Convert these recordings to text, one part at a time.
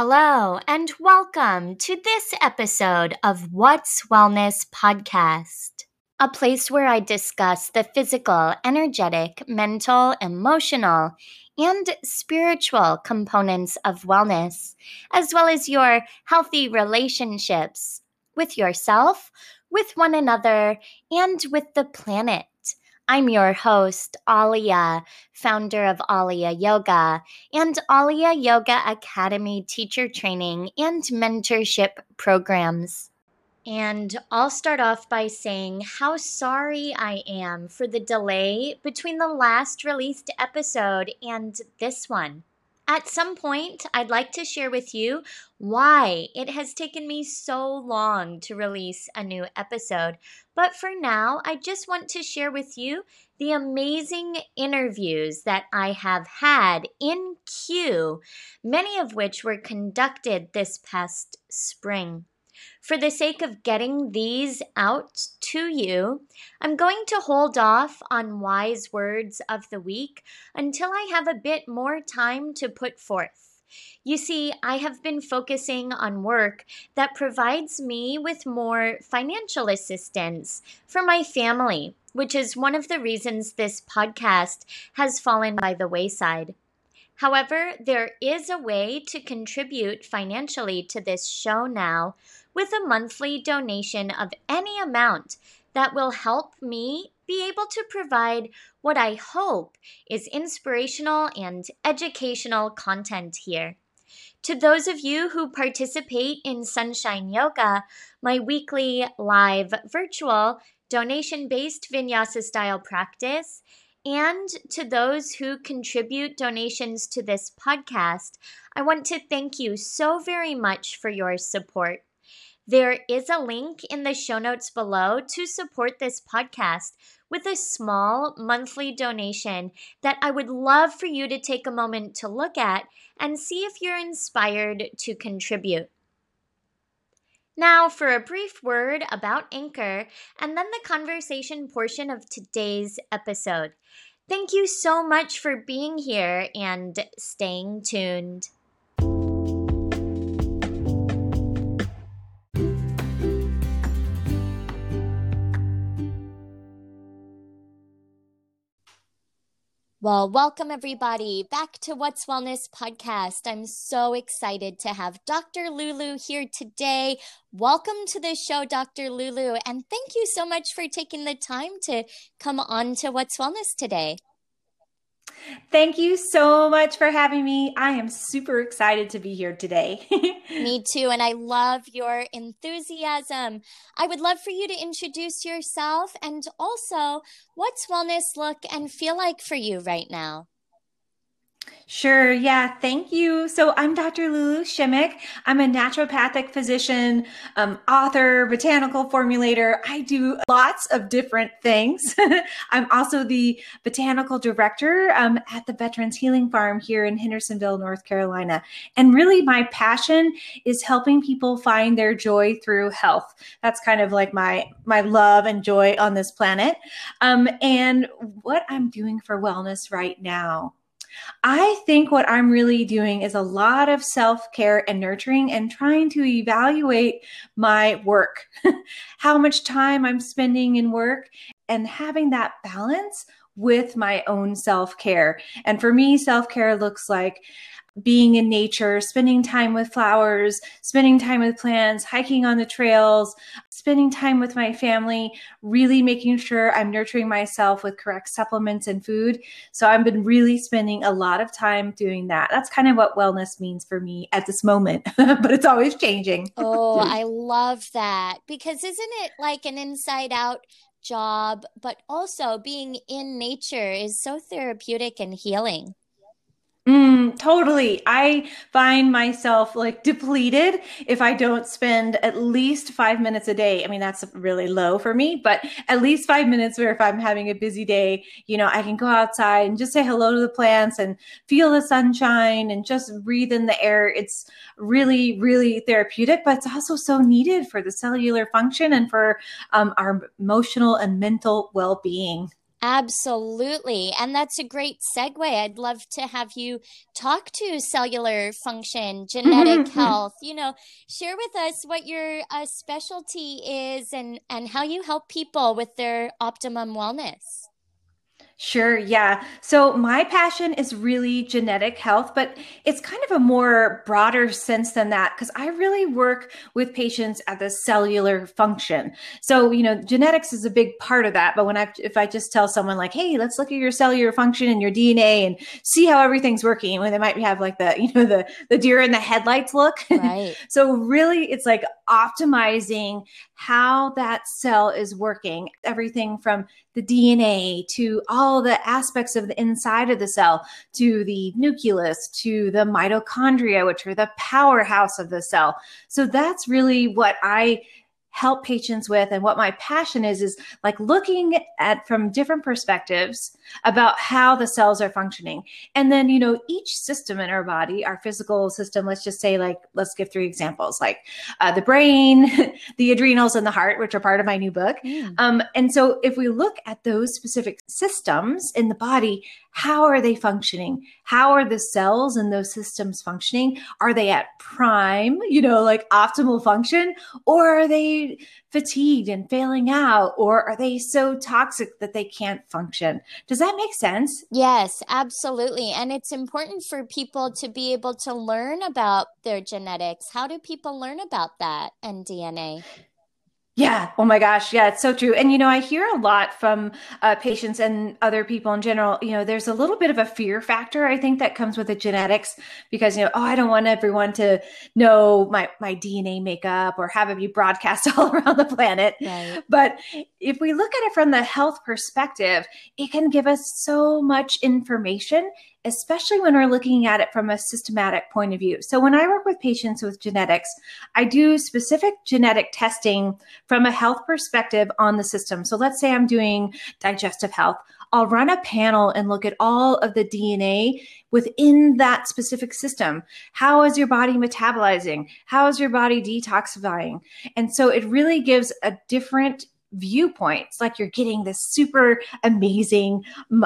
Hello, and welcome to this episode of What's Wellness Podcast, a place where I discuss the physical, energetic, mental, emotional, and spiritual components of wellness, as well as your healthy relationships with yourself, with one another, and with the planet. I'm your host, Alia, founder of Alia Yoga and Alia Yoga Academy teacher training and mentorship programs. And I'll start off by saying how sorry I am for the delay between the last released episode and this one. At some point, I'd like to share with you why it has taken me so long to release a new episode. But for now, I just want to share with you the amazing interviews that I have had in queue, many of which were conducted this past spring. For the sake of getting these out to you, I'm going to hold off on wise words of the week until I have a bit more time to put forth. You see, I have been focusing on work that provides me with more financial assistance for my family, which is one of the reasons this podcast has fallen by the wayside. However, there is a way to contribute financially to this show now with a monthly donation of any amount that will help me be able to provide what I hope is inspirational and educational content here. To those of you who participate in Sunshine Yoga, my weekly live virtual donation based vinyasa style practice, and to those who contribute donations to this podcast, I want to thank you so very much for your support. There is a link in the show notes below to support this podcast with a small monthly donation that I would love for you to take a moment to look at and see if you're inspired to contribute. Now, for a brief word about Anchor and then the conversation portion of today's episode. Thank you so much for being here and staying tuned. Well, welcome everybody back to What's Wellness podcast. I'm so excited to have Dr. Lulu here today. Welcome to the show, Dr. Lulu, and thank you so much for taking the time to come on to What's Wellness today. Thank you so much for having me. I am super excited to be here today. me too. And I love your enthusiasm. I would love for you to introduce yourself and also what's wellness look and feel like for you right now? Sure. Yeah. Thank you. So I'm Dr. Lulu Shimmick. I'm a naturopathic physician, um, author, botanical formulator. I do lots of different things. I'm also the botanical director um, at the Veterans Healing Farm here in Hendersonville, North Carolina. And really, my passion is helping people find their joy through health. That's kind of like my my love and joy on this planet. Um, and what I'm doing for wellness right now I think what I'm really doing is a lot of self care and nurturing and trying to evaluate my work, how much time I'm spending in work, and having that balance with my own self care. And for me, self care looks like being in nature, spending time with flowers, spending time with plants, hiking on the trails, spending time with my family, really making sure I'm nurturing myself with correct supplements and food. So I've been really spending a lot of time doing that. That's kind of what wellness means for me at this moment, but it's always changing. oh, I love that because isn't it like an inside out job, but also being in nature is so therapeutic and healing. Mm, totally. I find myself like depleted if I don't spend at least five minutes a day. I mean, that's really low for me, but at least five minutes where if I'm having a busy day, you know, I can go outside and just say hello to the plants and feel the sunshine and just breathe in the air. It's really, really therapeutic, but it's also so needed for the cellular function and for um, our emotional and mental well being. Absolutely. And that's a great segue. I'd love to have you talk to cellular function, genetic health. You know, share with us what your uh, specialty is and, and how you help people with their optimum wellness. Sure, yeah. So my passion is really genetic health, but it's kind of a more broader sense than that because I really work with patients at the cellular function. So, you know, genetics is a big part of that, but when I if I just tell someone like, "Hey, let's look at your cellular function and your DNA and see how everything's working," when they might have like the, you know, the the deer in the headlights look. Right. so really it's like optimizing how that cell is working, everything from the DNA to all the aspects of the inside of the cell to the nucleus to the mitochondria, which are the powerhouse of the cell. So that's really what I help patients with. And what my passion is is like looking at from different perspectives about how the cells are functioning. And then you know each system in our body our physical system let's just say like let's give three examples like uh, the brain the adrenals and the heart which are part of my new book. Mm. um, and so if we look at those specific systems in the body how are they functioning how are the cells in those systems functioning are they at prime you know like optimal function or are they fatigued and failing out? Or are they so toxic that they can't function? Does that make sense? Yes, absolutely. And it's important for people to be able to learn about their genetics. How do people learn about that and DNA? Yeah. Oh my gosh. Yeah, it's so true. And, you know, I hear a lot from uh, patients and other people in general. You know, there's a little bit of a fear factor, I think, that comes with the genetics because, you know, oh, I don't want everyone to know my, my DNA makeup or have it be broadcast all around the planet. Right. But if we look at it from the health perspective, it can give us so much information especially when we're looking at it from a systematic point of view. So, when I work with patients with genetics, I do specific genetic testing from a health perspective on the system. So, let's say I'm doing digestive health. I'll run a panel and look at all of the DNA within that specific system. How is your body metabolizing? How is your body detoxifying? And so it really gives a different viewpoints like you're getting this super amazing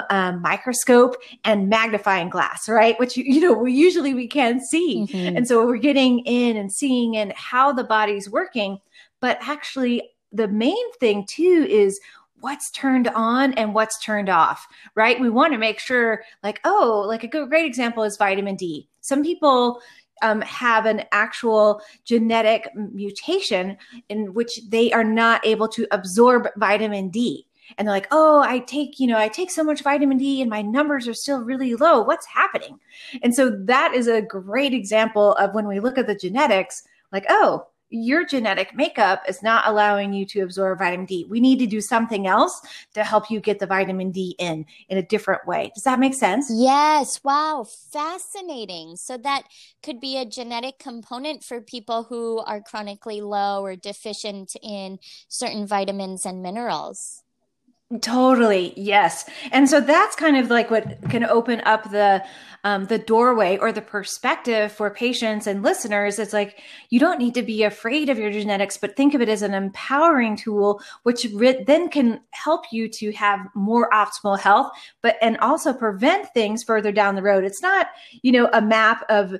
uh, microscope and magnifying glass right which you, you know we usually we can't see mm-hmm. and so we're getting in and seeing and how the body's working but actually the main thing too is what's turned on and what's turned off, right? We want to make sure, like, oh, like a good, great example is vitamin D. Some people, um, have an actual genetic mutation in which they are not able to absorb vitamin D. And they're like, oh, I take, you know, I take so much vitamin D and my numbers are still really low. What's happening? And so that is a great example of when we look at the genetics, like, oh, your genetic makeup is not allowing you to absorb vitamin D. We need to do something else to help you get the vitamin D in in a different way. Does that make sense? Yes. Wow. Fascinating. So that could be a genetic component for people who are chronically low or deficient in certain vitamins and minerals. Totally, yes. And so that's kind of like what can open up the um, the doorway or the perspective for patients and listeners. It's like you don't need to be afraid of your genetics, but think of it as an empowering tool, which re- then can help you to have more optimal health, but and also prevent things further down the road. It's not, you know, a map of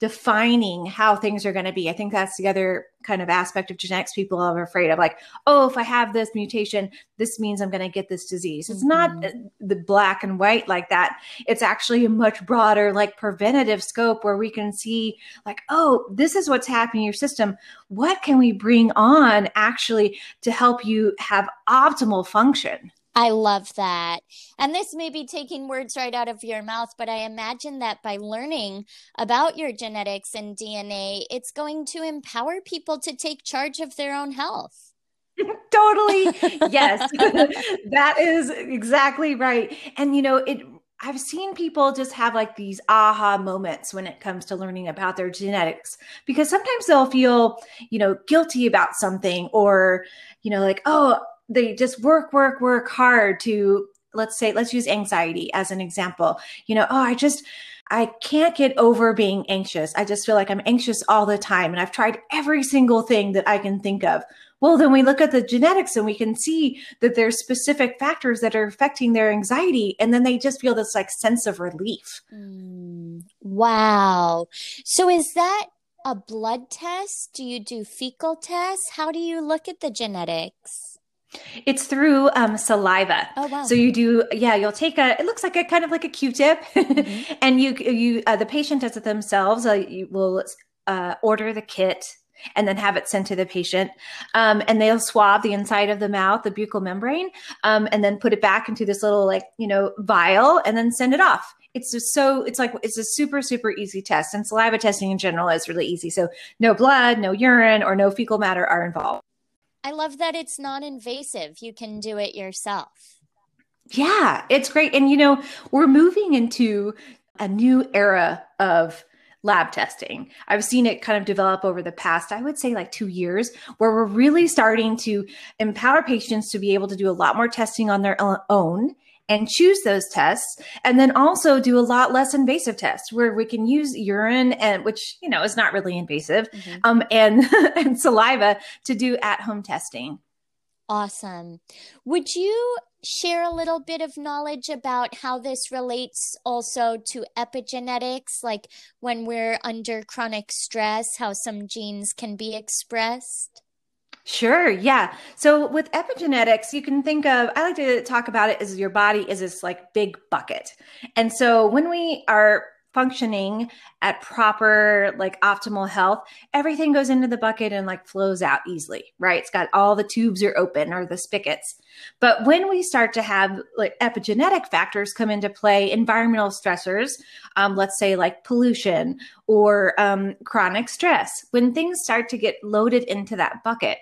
defining how things are going to be. I think that's the other kind of aspect of genetics people are afraid of like, oh, if I have this mutation, this means I'm going to get this disease. It's mm-hmm. not the black and white like that. It's actually a much broader, like preventative scope where we can see, like, oh, this is what's happening in your system. What can we bring on actually to help you have optimal function? I love that. And this may be taking words right out of your mouth, but I imagine that by learning about your genetics and DNA, it's going to empower people to take charge of their own health. totally. Yes. that is exactly right. And you know, it I've seen people just have like these aha moments when it comes to learning about their genetics because sometimes they'll feel, you know, guilty about something or, you know, like, oh, they just work, work, work hard to let's say let's use anxiety as an example you know oh i just I can't get over being anxious. I just feel like I'm anxious all the time. And I've tried every single thing that I can think of. Well, then we look at the genetics and we can see that there's specific factors that are affecting their anxiety. And then they just feel this like sense of relief. Mm, wow. So is that a blood test? Do you do fecal tests? How do you look at the genetics? It's through um, saliva. Oh wow! So you do, yeah. You'll take a. It looks like a kind of like a Q-tip, mm-hmm. and you you uh, the patient does it themselves. Uh, you will uh, order the kit and then have it sent to the patient. Um, and they'll swab the inside of the mouth, the buccal membrane, um, and then put it back into this little like you know vial, and then send it off. It's just so it's like it's a super super easy test, and saliva testing in general is really easy. So no blood, no urine, or no fecal matter are involved. I love that it's non invasive. You can do it yourself. Yeah, it's great. And, you know, we're moving into a new era of lab testing. I've seen it kind of develop over the past, I would say like two years, where we're really starting to empower patients to be able to do a lot more testing on their own and choose those tests and then also do a lot less invasive tests where we can use urine and which you know is not really invasive mm-hmm. um, and and saliva to do at home testing. Awesome. Would you share a little bit of knowledge about how this relates also to epigenetics like when we're under chronic stress how some genes can be expressed Sure. Yeah. So with epigenetics, you can think of, I like to talk about it as your body is this like big bucket. And so when we are functioning at proper like optimal health everything goes into the bucket and like flows out easily right? It's got all the tubes are open or the spigots. But when we start to have like epigenetic factors come into play environmental stressors um, let's say like pollution or um, chronic stress when things start to get loaded into that bucket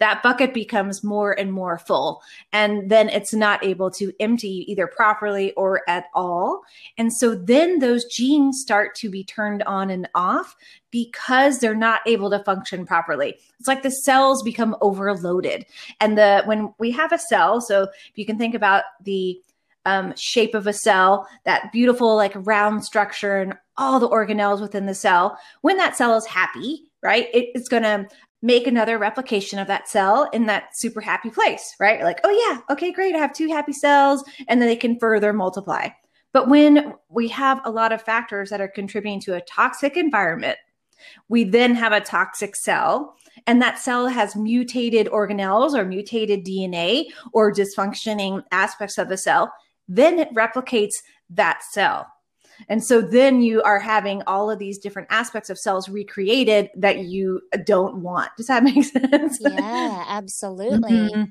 that bucket becomes more and more full. And then it's not able to empty either properly or at all. And so then those genes start to be turned on and off because they're not able to function properly. It's like the cells become overloaded. And the when we have a cell, so if you can think about the um, shape of a cell, that beautiful like round structure and all the organelles within the cell, when that cell is happy, right, it, it's going to make another replication of that cell in that super happy place, right? Like, oh yeah, okay, great, I have two happy cells, and then they can further multiply. But when we have a lot of factors that are contributing to a toxic environment, we then have a toxic cell, and that cell has mutated organelles or mutated DNA or dysfunctioning aspects of the cell. Then it replicates that cell. And so then you are having all of these different aspects of cells recreated that you don't want. Does that make sense? Yeah, absolutely. Mm-hmm.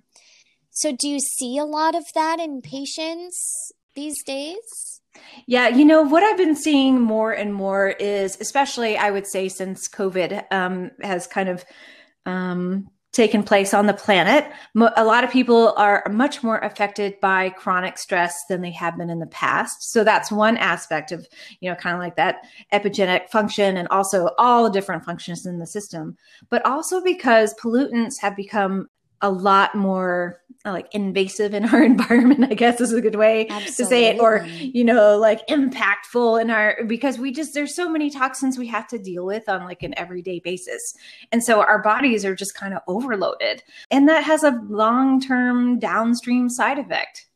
So, do you see a lot of that in patients these days? Yeah, you know, what I've been seeing more and more is, especially I would say since COVID um, has kind of um, taken place on the planet, a lot of people are much more affected by chronic stress than they have been in the past. So that's one aspect of, you know, kind of like that epigenetic function and also all the different functions in the system. But also because pollutants have become a lot more Uh, like invasive in our environment i guess is a good way Absolutely. to say it or you know like impactful in our because we just there's so many toxins we have to deal with on like an everyday basis. And so our bodies are just kind of overloaded. And that has a long-term downstream side effect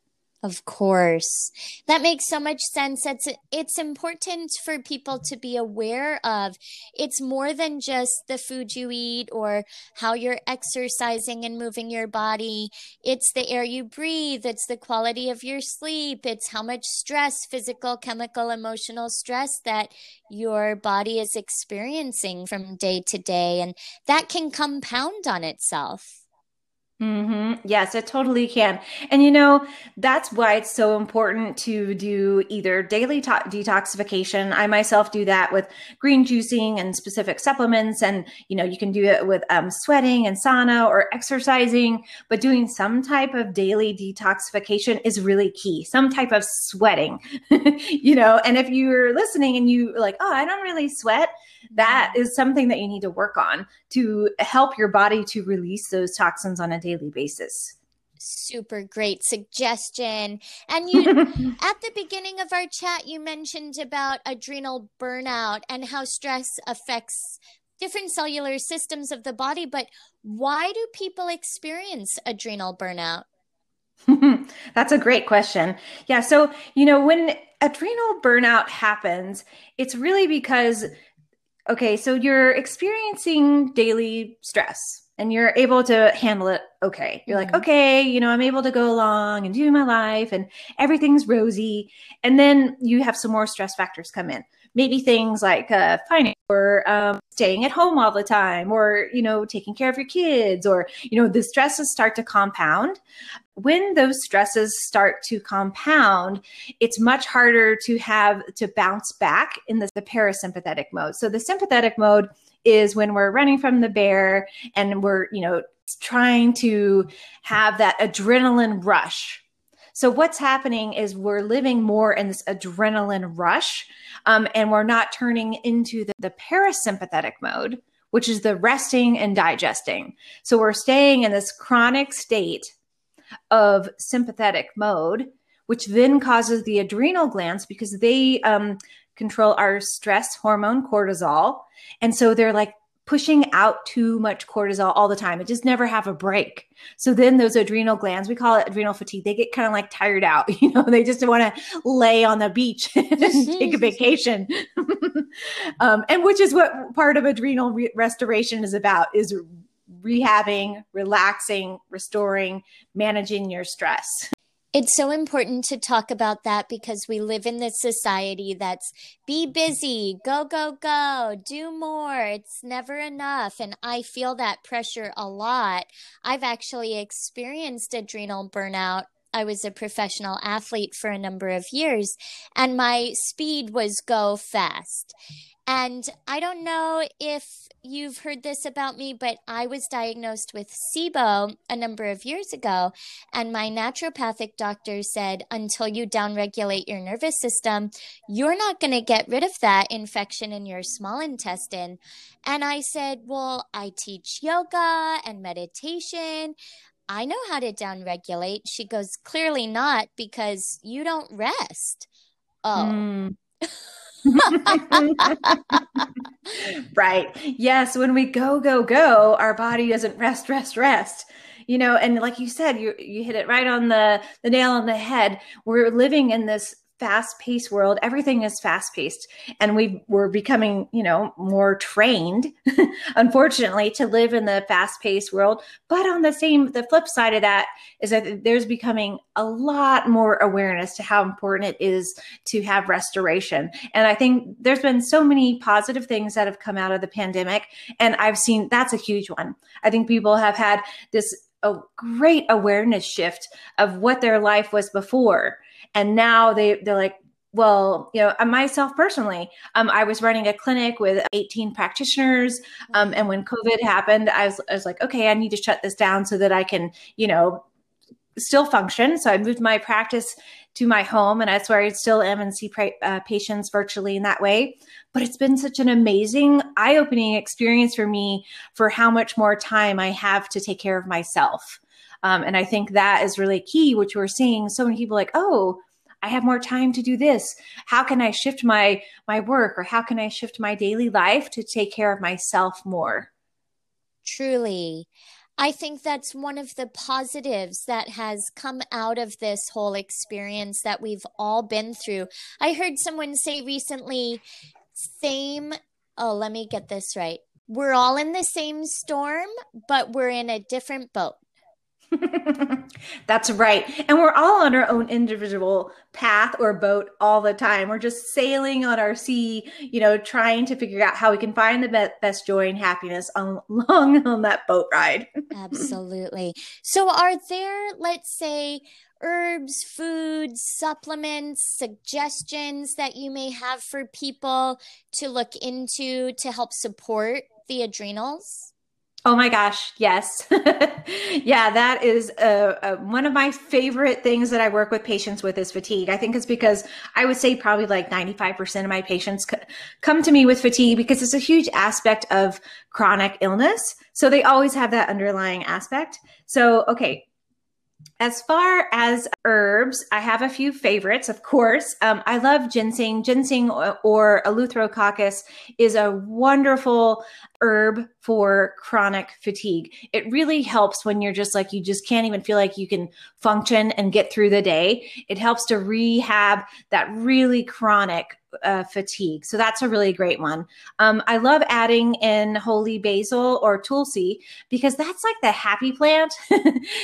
of course. That makes so much sense. It's it's important for people to be aware of. It's more than just the food you eat or how you're exercising and moving your body. It's the air you breathe, it's the quality of your sleep, it's how much stress, physical, chemical, emotional stress that your body is experiencing from day to day and that can compound on itself. Mm-hmm. Yes, it totally can. And you know, that's why it's so important to do either daily to- detoxification. I myself do that with green juicing and specific supplements. And, you know, you can do it with um, sweating and sauna or exercising, but doing some type of daily detoxification is really key. Some type of sweating, you know, and if you're listening and you like, oh, I don't really sweat, that is something that you need to work on to help your body to release those toxins on a daily basis. super great suggestion. And you, at the beginning of our chat, you mentioned about adrenal burnout and how stress affects different cellular systems of the body. But why do people experience adrenal burnout? That's a great question. Yeah. So, you know, when adrenal burnout happens, it's really because, okay, so you're experiencing daily stress and you're able to handle it okay. You're mm-hmm. like, okay, you know, I'm able to go along and do my life and everything's rosy. And then you have some more stress factors come in. Maybe things like uh, finance or um, staying at home all the time or, you know, taking care of your kids or, you know, the stresses start to compound. When those stresses start to compound, it's much harder to have to bounce back in the, the parasympathetic mode. So the sympathetic mode is when we're running from the bear and we're, you know, trying to have that adrenaline rush. So what's happening is we're living more in this adrenaline rush, um, and we're not turning into the, the parasympathetic mode, which is the resting and digesting. So we're staying in this chronic state of sympathetic mode, which then causes the adrenal glands because they um, control our stress hormone cortisol. And so they're like pushing out too much cortisol all the time. It just never have a break. So then those adrenal glands, we call it adrenal fatigue, they get kind of like tired out. You know, they just want to lay on the beach and take a vacation. um, and which is what part of adrenal re- restoration is about is rehabbing, relaxing, restoring, managing your stress. It's so important to talk about that because we live in this society that's be busy, go, go, go, do more. It's never enough. And I feel that pressure a lot. I've actually experienced adrenal burnout I was a professional athlete for a number of years, and my speed was go fast. And I don't know if you've heard this about me, but I was diagnosed with SIBO a number of years ago. And my naturopathic doctor said, until you downregulate your nervous system, you're not going to get rid of that infection in your small intestine. And I said, Well, I teach yoga and meditation. I know how to downregulate. She goes, Clearly not, because you don't rest. Oh. Mm. right. Yes. When we go, go, go, our body doesn't rest, rest, rest. You know, and like you said, you you hit it right on the the nail on the head. We're living in this fast paced world. Everything is fast paced. And we we're becoming, you know, more trained, unfortunately, to live in the fast paced world. But on the same, the flip side of that is that there's becoming a lot more awareness to how important it is to have restoration. And I think there's been so many positive things that have come out of the pandemic. And I've seen that's a huge one. I think people have had this a great awareness shift of what their life was before and now they they're like well, you know, myself personally, um, I was running a clinic with 18 practitioners. Um, and when COVID happened, I was, I was like, okay, I need to shut this down so that I can, you know, still function. So I moved my practice to my home, and that's where I still am and see uh, patients virtually in that way. But it's been such an amazing, eye opening experience for me for how much more time I have to take care of myself. Um, and I think that is really key, which we're seeing so many people like, oh, I have more time to do this. How can I shift my my work or how can I shift my daily life to take care of myself more? Truly. I think that's one of the positives that has come out of this whole experience that we've all been through. I heard someone say recently, same, oh, let me get this right. We're all in the same storm, but we're in a different boat. That's right. And we're all on our own individual path or boat all the time. We're just sailing on our sea, you know, trying to figure out how we can find the best joy and happiness along on that boat ride. Absolutely. So, are there, let's say, herbs, foods, supplements, suggestions that you may have for people to look into to help support the adrenals? Oh my gosh, yes. yeah, that is uh, uh, one of my favorite things that I work with patients with is fatigue. I think it's because I would say probably like 95% of my patients c- come to me with fatigue because it's a huge aspect of chronic illness. So they always have that underlying aspect. So, okay, As far as herbs, I have a few favorites, of course. Um, I love ginseng. Ginseng or, or eleutherococcus is a wonderful herb for chronic fatigue. It really helps when you're just like, you just can't even feel like you can function and get through the day. It helps to rehab that really chronic uh, fatigue. So that's a really great one. Um, I love adding in holy basil or tulsi because that's like the happy plant.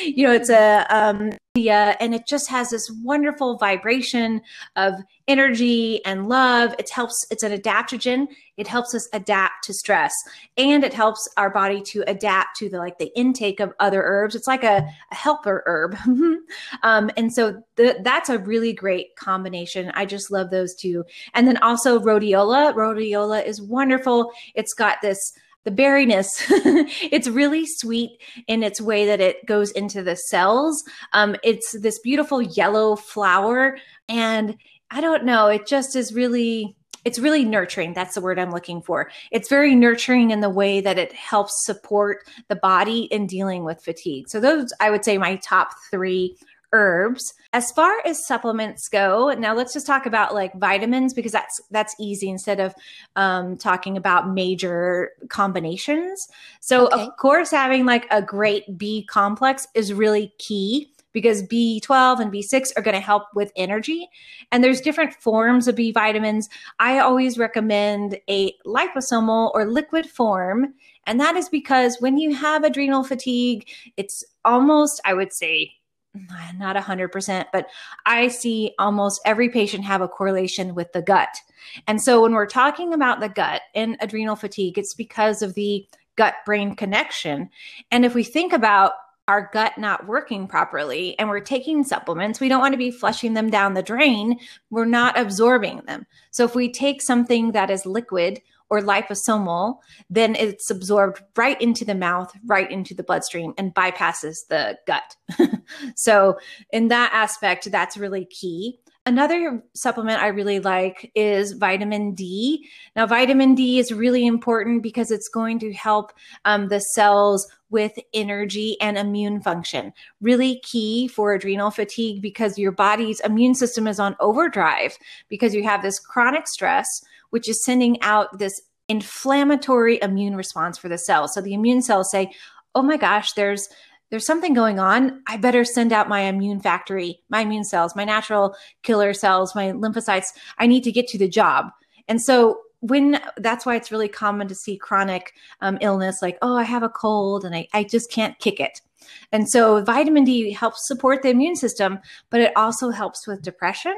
you know, it's a um, and it just has this wonderful vibration of energy and love. It helps. It's an adaptogen. It helps us adapt to stress, and it helps our body to adapt to the like the intake of other herbs. It's like a, a helper herb, um, and so the, that's a really great combination. I just love those two, and then also rhodiola. Rhodiola is wonderful. It's got this the berryness. it's really sweet in its way that it goes into the cells. Um, it's this beautiful yellow flower, and I don't know, it just is really. It's really nurturing. That's the word I'm looking for. It's very nurturing in the way that it helps support the body in dealing with fatigue. So, those I would say my top three herbs. As far as supplements go, now let's just talk about like vitamins because that's that's easy instead of um, talking about major combinations. So okay. of course, having like a great B complex is really key because B12 and B6 are going to help with energy. And there's different forms of B vitamins. I always recommend a liposomal or liquid form. And that is because when you have adrenal fatigue, it's almost, I would say, not 100%, but I see almost every patient have a correlation with the gut. And so when we're talking about the gut and adrenal fatigue, it's because of the gut brain connection. And if we think about our gut not working properly and we're taking supplements, we don't want to be flushing them down the drain. We're not absorbing them. So if we take something that is liquid or liposomal, then it's absorbed right into the mouth, right into the bloodstream, and bypasses the gut. so, in that aspect, that's really key. Another supplement I really like is vitamin D. Now, vitamin D is really important because it's going to help um, the cells with energy and immune function. Really key for adrenal fatigue because your body's immune system is on overdrive because you have this chronic stress which is sending out this inflammatory immune response for the cells. So the immune cells say, "Oh my gosh, there's there's something going on. I better send out my immune factory, my immune cells, my natural killer cells, my lymphocytes. I need to get to the job." And so when that's why it's really common to see chronic um, illness like oh i have a cold and I, I just can't kick it and so vitamin D helps support the immune system, but it also helps with depression.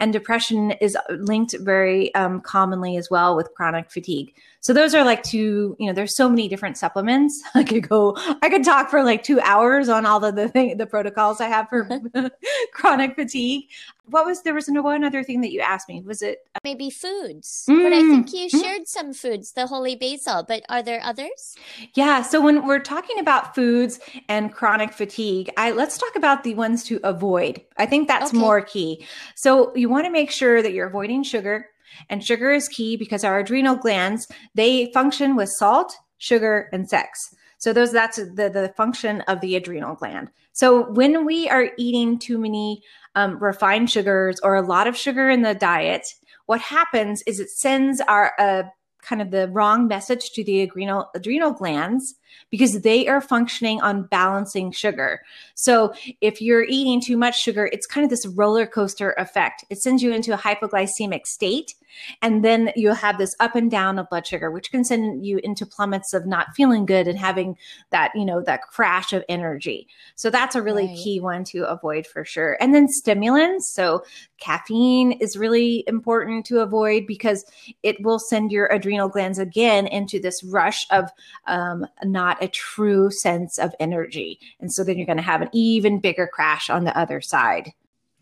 And depression is linked very um, commonly as well with chronic fatigue. So those are like two, you know, there's so many different supplements. I could go, I could talk for like two hours on all of the, thing, the protocols I have for chronic fatigue. What was there was one other thing that you asked me? Was it uh, maybe foods? Mm. But I think you mm. shared some foods, the holy basil. But are there others? Yeah. So when we're talking about foods and chronic fatigue, I let's talk about the ones to avoid. I think that's okay. more key. So you want to make sure that you're avoiding sugar, and sugar is key because our adrenal glands, they function with salt, sugar, and sex. So those that's the, the function of the adrenal gland. So when we are eating too many um, refined sugars or a lot of sugar in the diet, what happens is it sends our uh, kind of the wrong message to the adrenal adrenal glands because they are functioning on balancing sugar. So if you're eating too much sugar, it's kind of this roller coaster effect. It sends you into a hypoglycemic state and then you'll have this up and down of blood sugar, which can send you into plummets of not feeling good and having that, you know, that crash of energy. So that's a really right. key one to avoid for sure. And then stimulants. So caffeine is really important to avoid because it will send your adrenal glands again into this rush of um, not a true sense of energy. And so then you're going to have an even bigger crash on the other side.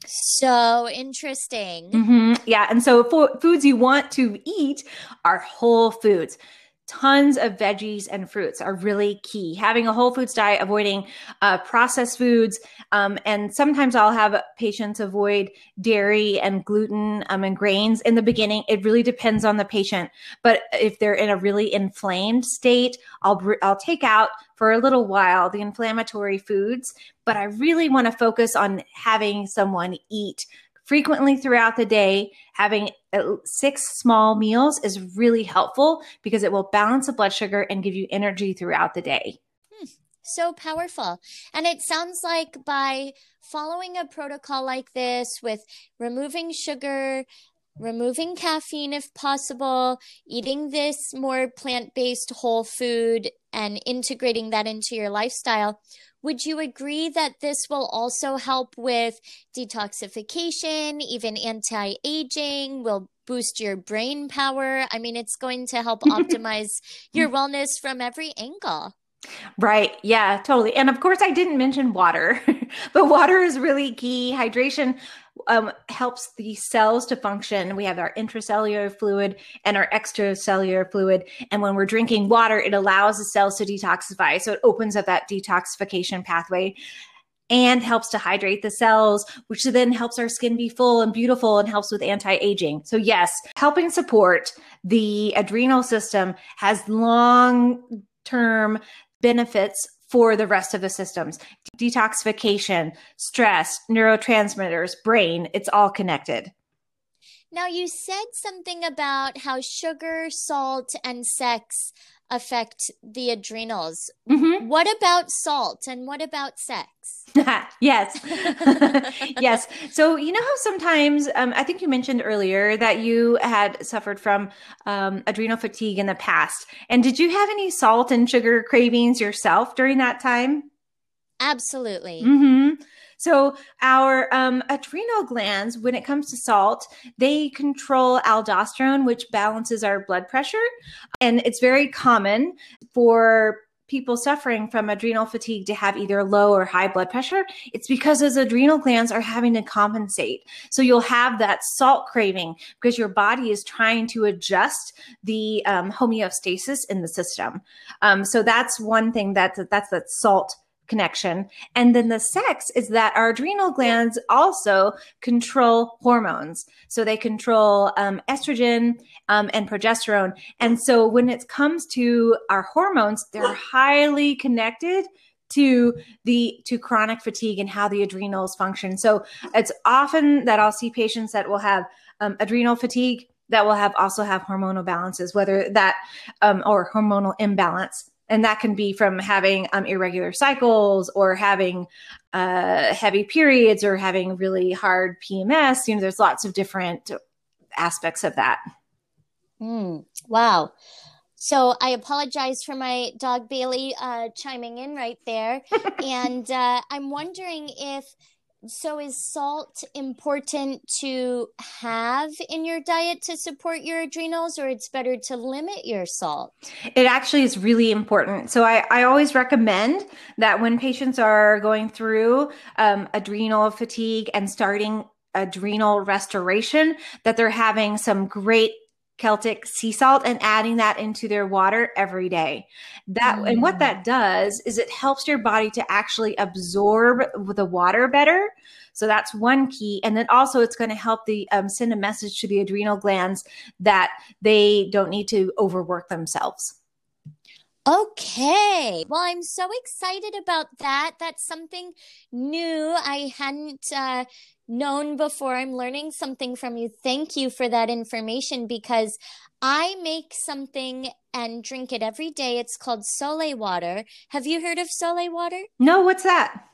So interesting. Mm-hmm. Yeah. And so foods you want to eat are whole foods. Tons of veggies and fruits are really key. Having a whole foods diet, avoiding uh, processed foods, um, and sometimes I'll have patients avoid dairy and gluten um, and grains in the beginning. It really depends on the patient, but if they're in a really inflamed state, I'll I'll take out for a little while the inflammatory foods. But I really want to focus on having someone eat frequently throughout the day, having six small meals is really helpful because it will balance the blood sugar and give you energy throughout the day. Hmm, so powerful. And it sounds like by following a protocol like this with removing sugar, removing caffeine if possible, eating this more plant based whole food, and integrating that into your lifestyle, would you agree that this will also help with detoxification, even anti aging, will boost your brain power? I mean, it's going to help optimize your wellness from every angle. Right. Yeah, totally. And of course, I didn't mention water, but water is really key. Hydration um, helps the cells to function. We have our intracellular fluid and our extracellular fluid. And when we're drinking water, it allows the cells to detoxify. So it opens up that detoxification pathway and helps to hydrate the cells, which then helps our skin be full and beautiful and helps with anti aging. So, yes, helping support the adrenal system has long term benefits for the rest of the systems detoxification, stress, neurotransmitters, brain, it's all connected. Now, you said something about how sugar, salt, and sex affect the adrenals. Mm-hmm. What about salt and what about sex? yes. yes. So, you know how sometimes, um, I think you mentioned earlier that you had suffered from um, adrenal fatigue in the past. And did you have any salt and sugar cravings yourself during that time? Absolutely. Mm-hmm. So, our um, adrenal glands, when it comes to salt, they control aldosterone, which balances our blood pressure. And it's very common for people suffering from adrenal fatigue to have either low or high blood pressure, it's because those adrenal glands are having to compensate. So you'll have that salt craving because your body is trying to adjust the um, homeostasis in the system. Um, so that's one thing that that's that salt connection. And then the sex is that our adrenal glands also control hormones. So they control um, estrogen um, and progesterone. And so when it comes to our hormones, they're highly connected to the to chronic fatigue and how the adrenals function. So it's often that I'll see patients that will have um, adrenal fatigue that will have also have hormonal balances, whether that um, or hormonal imbalance and that can be from having um, irregular cycles or having uh, heavy periods or having really hard PMS. You know, there's lots of different aspects of that. Mm, wow. So I apologize for my dog Bailey uh, chiming in right there. and uh, I'm wondering if so, is salt important to have in your diet to support your adrenals, or it's better to limit your salt? It actually is really important. So, I, I always recommend that when patients are going through um, adrenal fatigue and starting adrenal restoration, that they're having some great Celtic sea salt and adding that into their water every day. That mm. and what that mm. does is it helps your body to actually absorb the water better. So that's one key, and then also it's going to help the um, send a message to the adrenal glands that they don't need to overwork themselves. Okay. Well, I'm so excited about that. That's something new I hadn't uh, known before. I'm learning something from you. Thank you for that information because I make something and drink it every day. It's called Sole water. Have you heard of Sole water? No, what's that?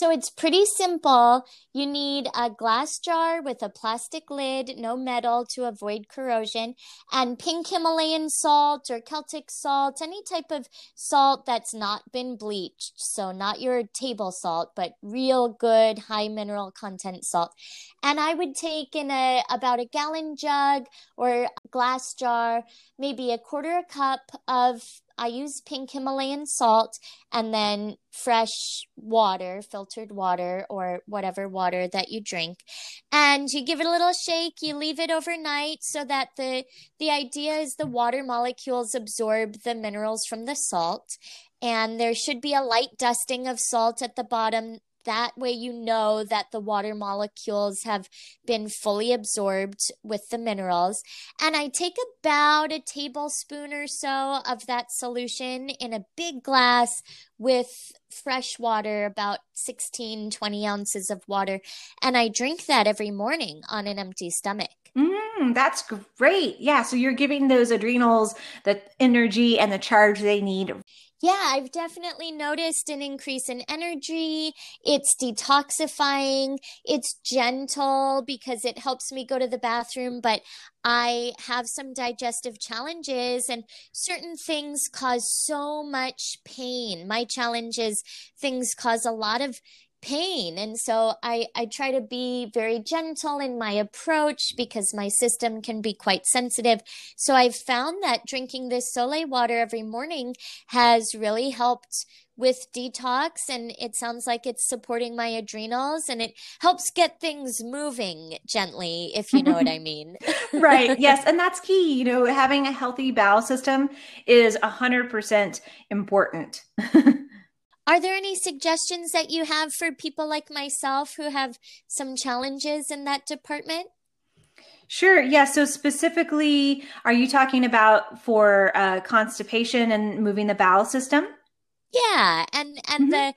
So it's pretty simple. You need a glass jar with a plastic lid, no metal to avoid corrosion, and pink Himalayan salt or Celtic salt, any type of salt that's not been bleached. So not your table salt, but real good high mineral content salt. And I would take in a about a gallon jug or glass jar, maybe a quarter a cup of I use pink Himalayan salt and then fresh water, filtered water, or whatever water that you drink. And you give it a little shake, you leave it overnight so that the the idea is the water molecules absorb the minerals from the salt. And there should be a light dusting of salt at the bottom that way you know that the water molecules have been fully absorbed with the minerals. And I take about a tablespoon or so of that solution in a big glass with fresh water, about 16, 20 ounces of water. And I drink that every morning on an empty stomach. Mm, that's great. Yeah. So you're giving those adrenals the energy and the charge they need yeah, I've definitely noticed an increase in energy. It's detoxifying. It's gentle because it helps me go to the bathroom, but I have some digestive challenges and certain things cause so much pain. My challenge is things cause a lot of pain. And so I, I try to be very gentle in my approach because my system can be quite sensitive. So I've found that drinking this Sole water every morning has really helped with detox and it sounds like it's supporting my adrenals and it helps get things moving gently if you know what i mean right yes and that's key you know having a healthy bowel system is 100% important Are there any suggestions that you have for people like myself who have some challenges in that department? Sure. Yeah. So specifically, are you talking about for uh, constipation and moving the bowel system? Yeah, and and mm-hmm. the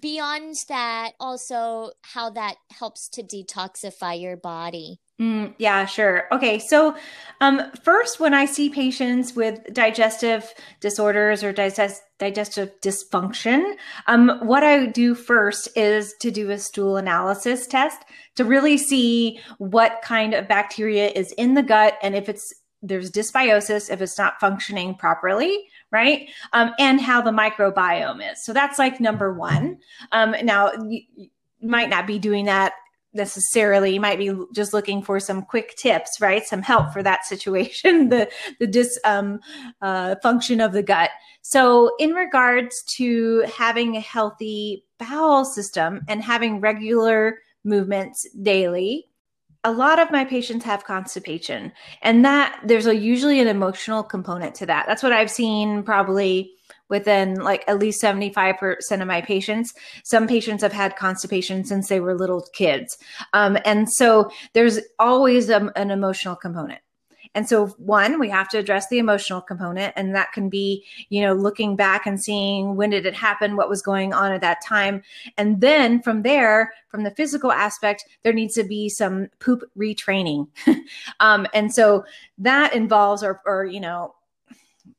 beyond that, also how that helps to detoxify your body. Mm, yeah, sure. Okay, so um, first, when I see patients with digestive disorders or digest- digestive dysfunction, um, what I do first is to do a stool analysis test to really see what kind of bacteria is in the gut and if it's there's dysbiosis, if it's not functioning properly, right? Um, and how the microbiome is. So that's like number one. Um, now, you, you might not be doing that necessarily you might be just looking for some quick tips right some help for that situation the the dis um, uh, function of the gut so in regards to having a healthy bowel system and having regular movements daily a lot of my patients have constipation and that there's a usually an emotional component to that that's what i've seen probably within like at least 75% of my patients. Some patients have had constipation since they were little kids. Um, and so there's always a, an emotional component. And so, one, we have to address the emotional component, and that can be, you know, looking back and seeing when did it happen, what was going on at that time. And then from there, from the physical aspect, there needs to be some poop retraining. um, and so that involves, or, or, you know,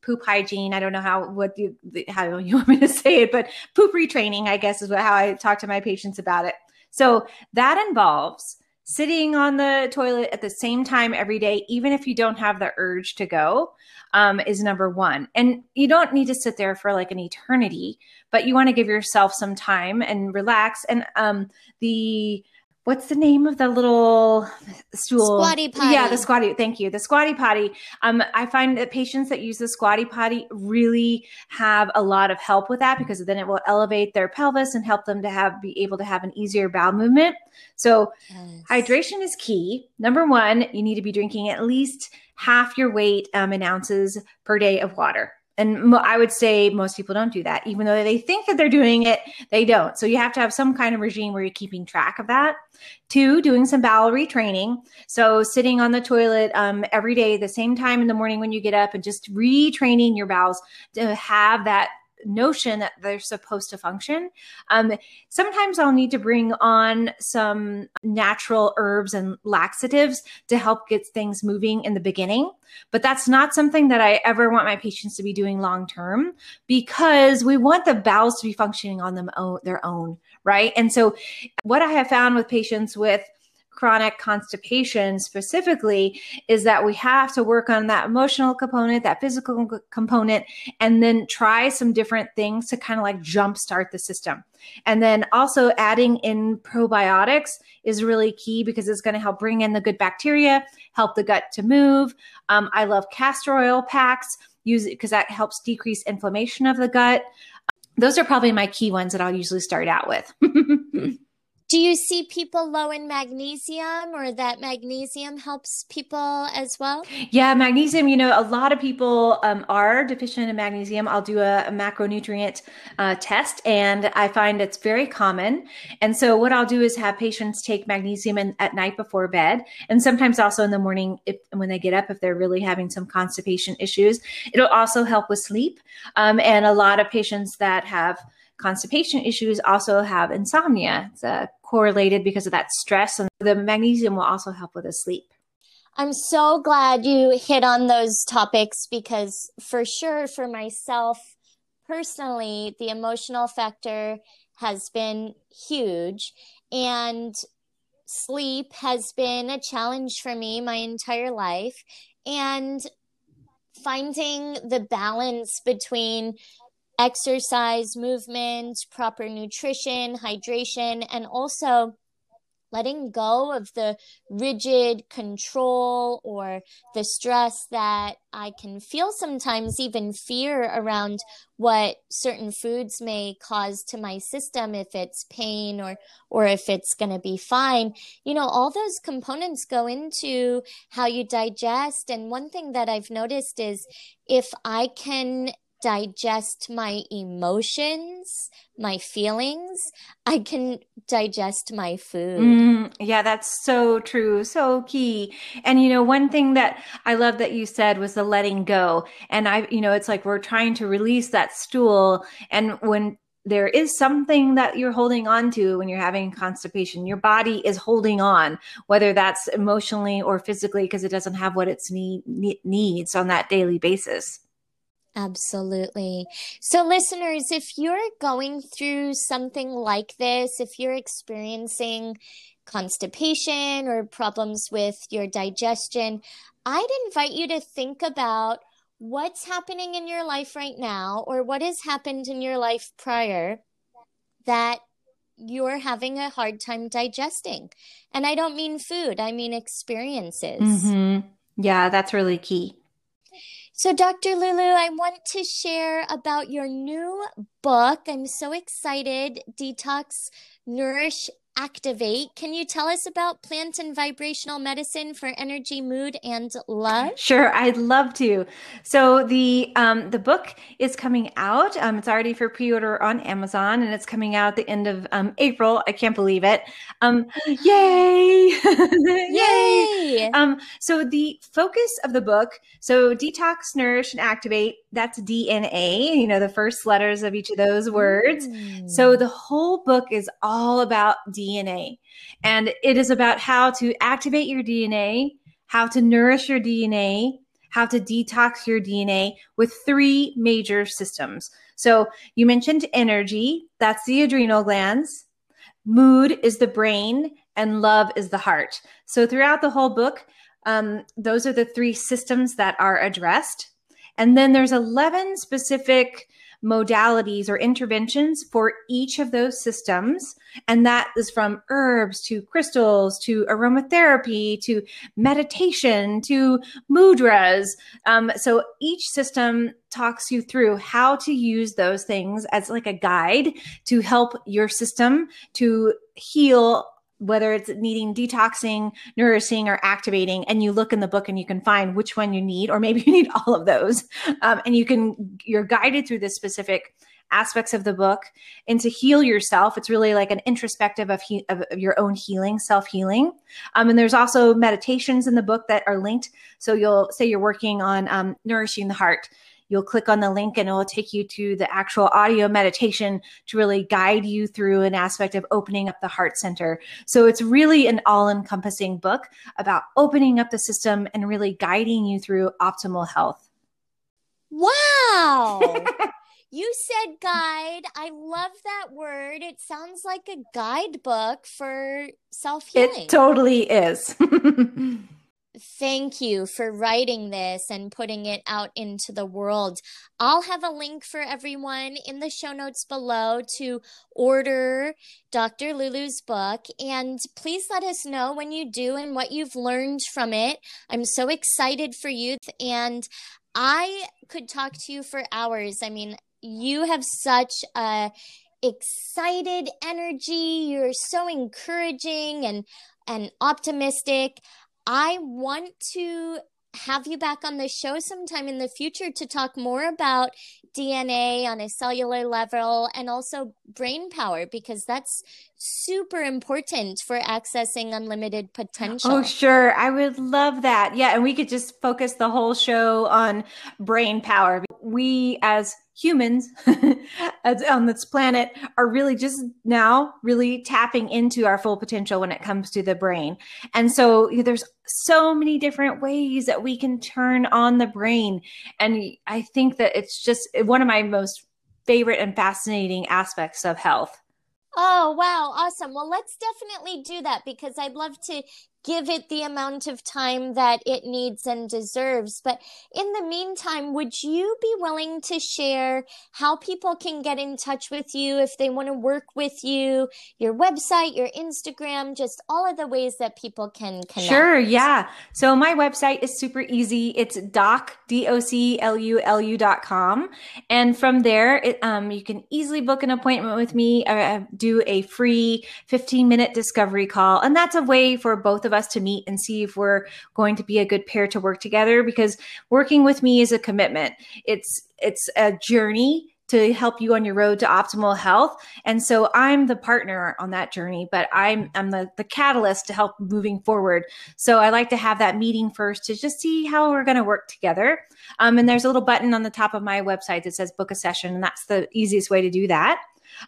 poop hygiene. I don't know how what you how you want me to say it, but poop retraining, I guess, is how I talk to my patients about it. So that involves sitting on the toilet at the same time every day, even if you don't have the urge to go, um, is number one. And you don't need to sit there for like an eternity, but you want to give yourself some time and relax. And um, the what's the name of the little stool? Squatty potty. Yeah, the squatty. Thank you. The squatty potty. Um, I find that patients that use the squatty potty really have a lot of help with that because then it will elevate their pelvis and help them to have be able to have an easier bowel movement. So yes. hydration is key. Number one, you need to be drinking at least half your weight um, in ounces per day of water. And I would say most people don't do that, even though they think that they're doing it, they don't. So you have to have some kind of regime where you're keeping track of that. Two, doing some bowel retraining. So sitting on the toilet um, every day, the same time in the morning when you get up, and just retraining your bowels to have that notion that they're supposed to function. Um, sometimes I'll need to bring on some natural herbs and laxatives to help get things moving in the beginning. But that's not something that I ever want my patients to be doing long term because we want the bowels to be functioning on them their own, right? And so, what I have found with patients with chronic constipation specifically is that we have to work on that emotional component, that physical component, and then try some different things to kind of like jumpstart the system. And then also adding in probiotics is really key because it's going to help bring in the good bacteria, help the gut to move. Um, I love castor oil packs use it because that helps decrease inflammation of the gut. Those are probably my key ones that I'll usually start out with. Do you see people low in magnesium or that magnesium helps people as well? Yeah, magnesium, you know, a lot of people um, are deficient in magnesium. I'll do a, a macronutrient uh, test and I find it's very common. And so what I'll do is have patients take magnesium in, at night before bed and sometimes also in the morning if when they get up, if they're really having some constipation issues. It'll also help with sleep. Um, and a lot of patients that have constipation issues also have insomnia. It's uh, correlated because of that stress, and the magnesium will also help with the sleep. I'm so glad you hit on those topics because, for sure, for myself personally, the emotional factor has been huge. And sleep has been a challenge for me my entire life. And finding the balance between exercise, movement, proper nutrition, hydration, and also letting go of the rigid control or the stress that I can feel sometimes, even fear around what certain foods may cause to my system, if it's pain or, or if it's going to be fine. You know, all those components go into how you digest. And one thing that I've noticed is if I can digest my emotions, my feelings, I can digest my food. Mm, yeah, that's so true. So key. And, you know, one thing that I love that you said was the letting go. And I, you know, it's like we're trying to release that stool. And when there is something that you're holding on to when you're having constipation. Your body is holding on, whether that's emotionally or physically, because it doesn't have what it need, needs on that daily basis. Absolutely. So, listeners, if you're going through something like this, if you're experiencing constipation or problems with your digestion, I'd invite you to think about what's happening in your life right now or what has happened in your life prior that you're having a hard time digesting. And I don't mean food, I mean experiences. Mm-hmm. Yeah, that's really key. So, Dr. Lulu, I want to share about your new book. I'm so excited. Detox, Nourish, Activate. Can you tell us about plant and vibrational medicine for energy, mood, and love? Sure, I'd love to. So the um, the book is coming out. Um, it's already for pre order on Amazon, and it's coming out at the end of um, April. I can't believe it. Um, yay! yay! Um, so the focus of the book, so detox, nourish, and activate. That's DNA. You know the first letters of each of those words. Mm. So the whole book is all about DNA DNA. And it is about how to activate your DNA, how to nourish your DNA, how to detox your DNA with three major systems. So you mentioned energy, that's the adrenal glands. Mood is the brain, and love is the heart. So throughout the whole book, um, those are the three systems that are addressed. And then there's 11 specific modalities or interventions for each of those systems. And that is from herbs to crystals to aromatherapy to meditation to mudras. Um, so each system talks you through how to use those things as like a guide to help your system to heal whether it's needing detoxing, nourishing, or activating, and you look in the book and you can find which one you need, or maybe you need all of those. Um, and you can, you're guided through the specific aspects of the book and to heal yourself. It's really like an introspective of, he, of, your own healing, self healing. Um, and there's also meditations in the book that are linked. So you'll say you're working on um, nourishing the heart you'll click on the link and it will take you to the actual audio meditation to really guide you through an aspect of opening up the heart center. So it's really an all encompassing book about opening up the system and really guiding you through optimal health. Wow. you said guide. I love that word. It sounds like a guidebook for self healing. It totally is. thank you for writing this and putting it out into the world. I'll have a link for everyone in the show notes below to order Dr. Lulu's book. And please let us know when you do and what you've learned from it. I'm so excited for you. And I could talk to you for hours. I mean, you have such a excited energy. You're so encouraging and and optimistic. I want to have you back on the show sometime in the future to talk more about DNA on a cellular level and also brain power because that's super important for accessing unlimited potential. Oh, sure. I would love that. Yeah. And we could just focus the whole show on brain power. We, as humans on this planet are really just now really tapping into our full potential when it comes to the brain. And so there's so many different ways that we can turn on the brain. And I think that it's just one of my most favorite and fascinating aspects of health. Oh, wow. Awesome. Well, let's definitely do that because I'd love to give it the amount of time that it needs and deserves. But in the meantime, would you be willing to share how people can get in touch with you if they want to work with you, your website, your Instagram, just all of the ways that people can connect? Sure, yeah. So my website is super easy. It's doc, dot com. And from there, it, um, you can easily book an appointment with me, uh, do a free 15 minute discovery call. And that's a way for both of us to meet and see if we're going to be a good pair to work together because working with me is a commitment. It's it's a journey to help you on your road to optimal health. And so I'm the partner on that journey, but I'm I'm the, the catalyst to help moving forward. So I like to have that meeting first to just see how we're going to work together. Um, and there's a little button on the top of my website that says book a session, and that's the easiest way to do that.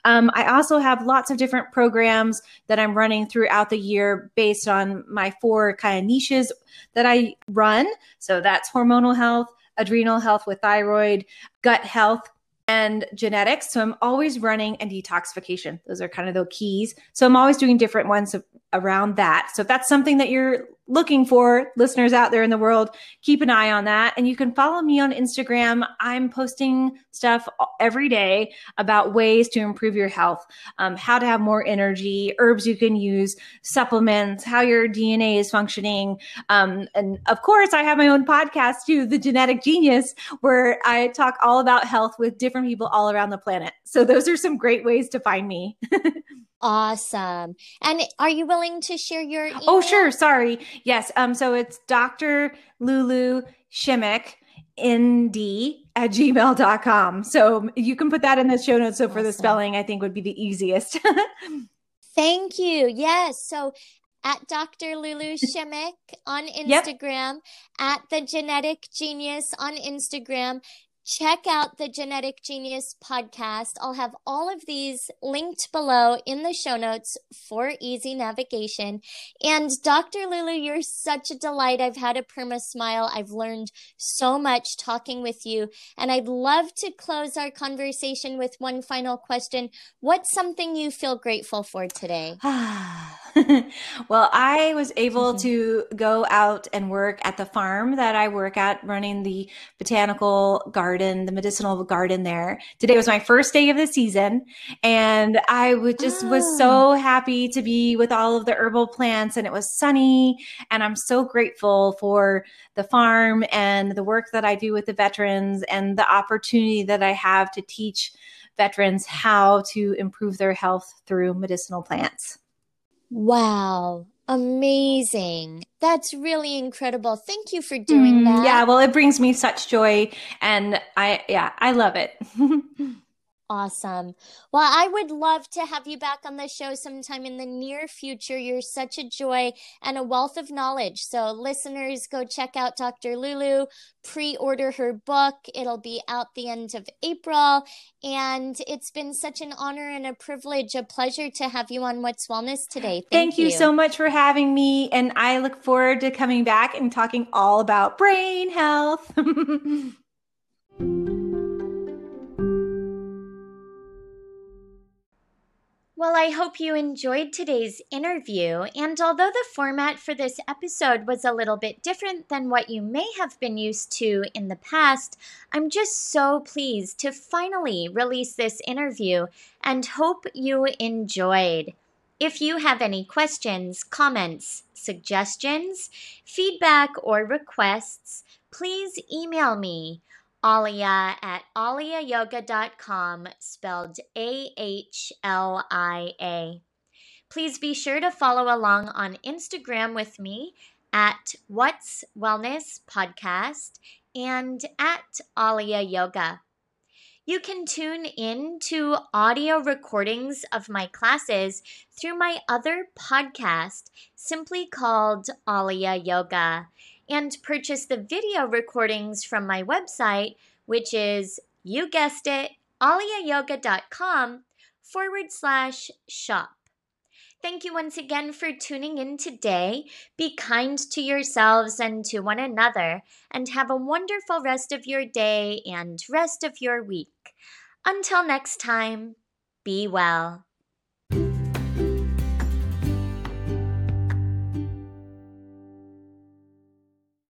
Um, I also have lots of different programs that I'm running throughout the year based on my four kind of niches that I run. So that's hormonal health, adrenal health with thyroid, gut health, and genetics. So I'm always running and detoxification. Those are kind of the keys. So I'm always doing different ones around that. So if that's something that you're looking for, listeners out there in the world, keep an eye on that. And you can follow me on Instagram. I'm posting stuff every day about ways to improve your health, um, how to have more energy, herbs you can use, supplements, how your DNA is functioning. Um, and of course, I have my own podcast too, The Genetic Genius, where I talk all about health with different people all around the planet. So those are some great ways to find me. Awesome. And are you willing to share your email? Oh, sure. Sorry. Yes. Um, so it's Dr. Lulu Shimek, ND at gmail.com. So you can put that in the show notes. So awesome. for the spelling, I think would be the easiest. Thank you. Yes. So at Dr. Lulu Shimek on Instagram, yep. at the Genetic Genius on Instagram, check out the Genetic Genius podcast. I'll have all of these linked below in the show notes for easy navigation. And Dr. Lulu, you're such a delight. I've had a perma smile. I've learned so much talking with you. And I'd love to close our conversation with one final question. What's something you feel grateful for today? well, I was able mm-hmm. to go out and work at the farm that I work at, running the botanical garden, the medicinal garden there. Today was my first day of the season, and I would just oh. was so happy to be with all of the herbal plants, and it was sunny, and I'm so grateful for the farm and the work that I do with the veterans and the opportunity that I have to teach veterans how to improve their health through medicinal plants. Wow. Amazing. That's really incredible. Thank you for doing mm, that. Yeah, well, it brings me such joy and I yeah, I love it. Awesome. Well, I would love to have you back on the show sometime in the near future. You're such a joy and a wealth of knowledge. So, listeners, go check out Dr. Lulu, pre order her book. It'll be out the end of April. And it's been such an honor and a privilege, a pleasure to have you on What's Wellness today. Thank, Thank you. you so much for having me. And I look forward to coming back and talking all about brain health. Well, I hope you enjoyed today's interview. And although the format for this episode was a little bit different than what you may have been used to in the past, I'm just so pleased to finally release this interview and hope you enjoyed. If you have any questions, comments, suggestions, feedback, or requests, please email me, Ahlia at ahliayoga.com, spelled A H L I A. Please be sure to follow along on Instagram with me at What's Wellness Podcast and at Ahlia Yoga. You can tune in to audio recordings of my classes through my other podcast, simply called Ahlia Yoga, and purchase the video recordings from my website, which is, you guessed it, ahliayoga.com forward slash shop. Thank you once again for tuning in today. Be kind to yourselves and to one another, and have a wonderful rest of your day and rest of your week. Until next time, be well.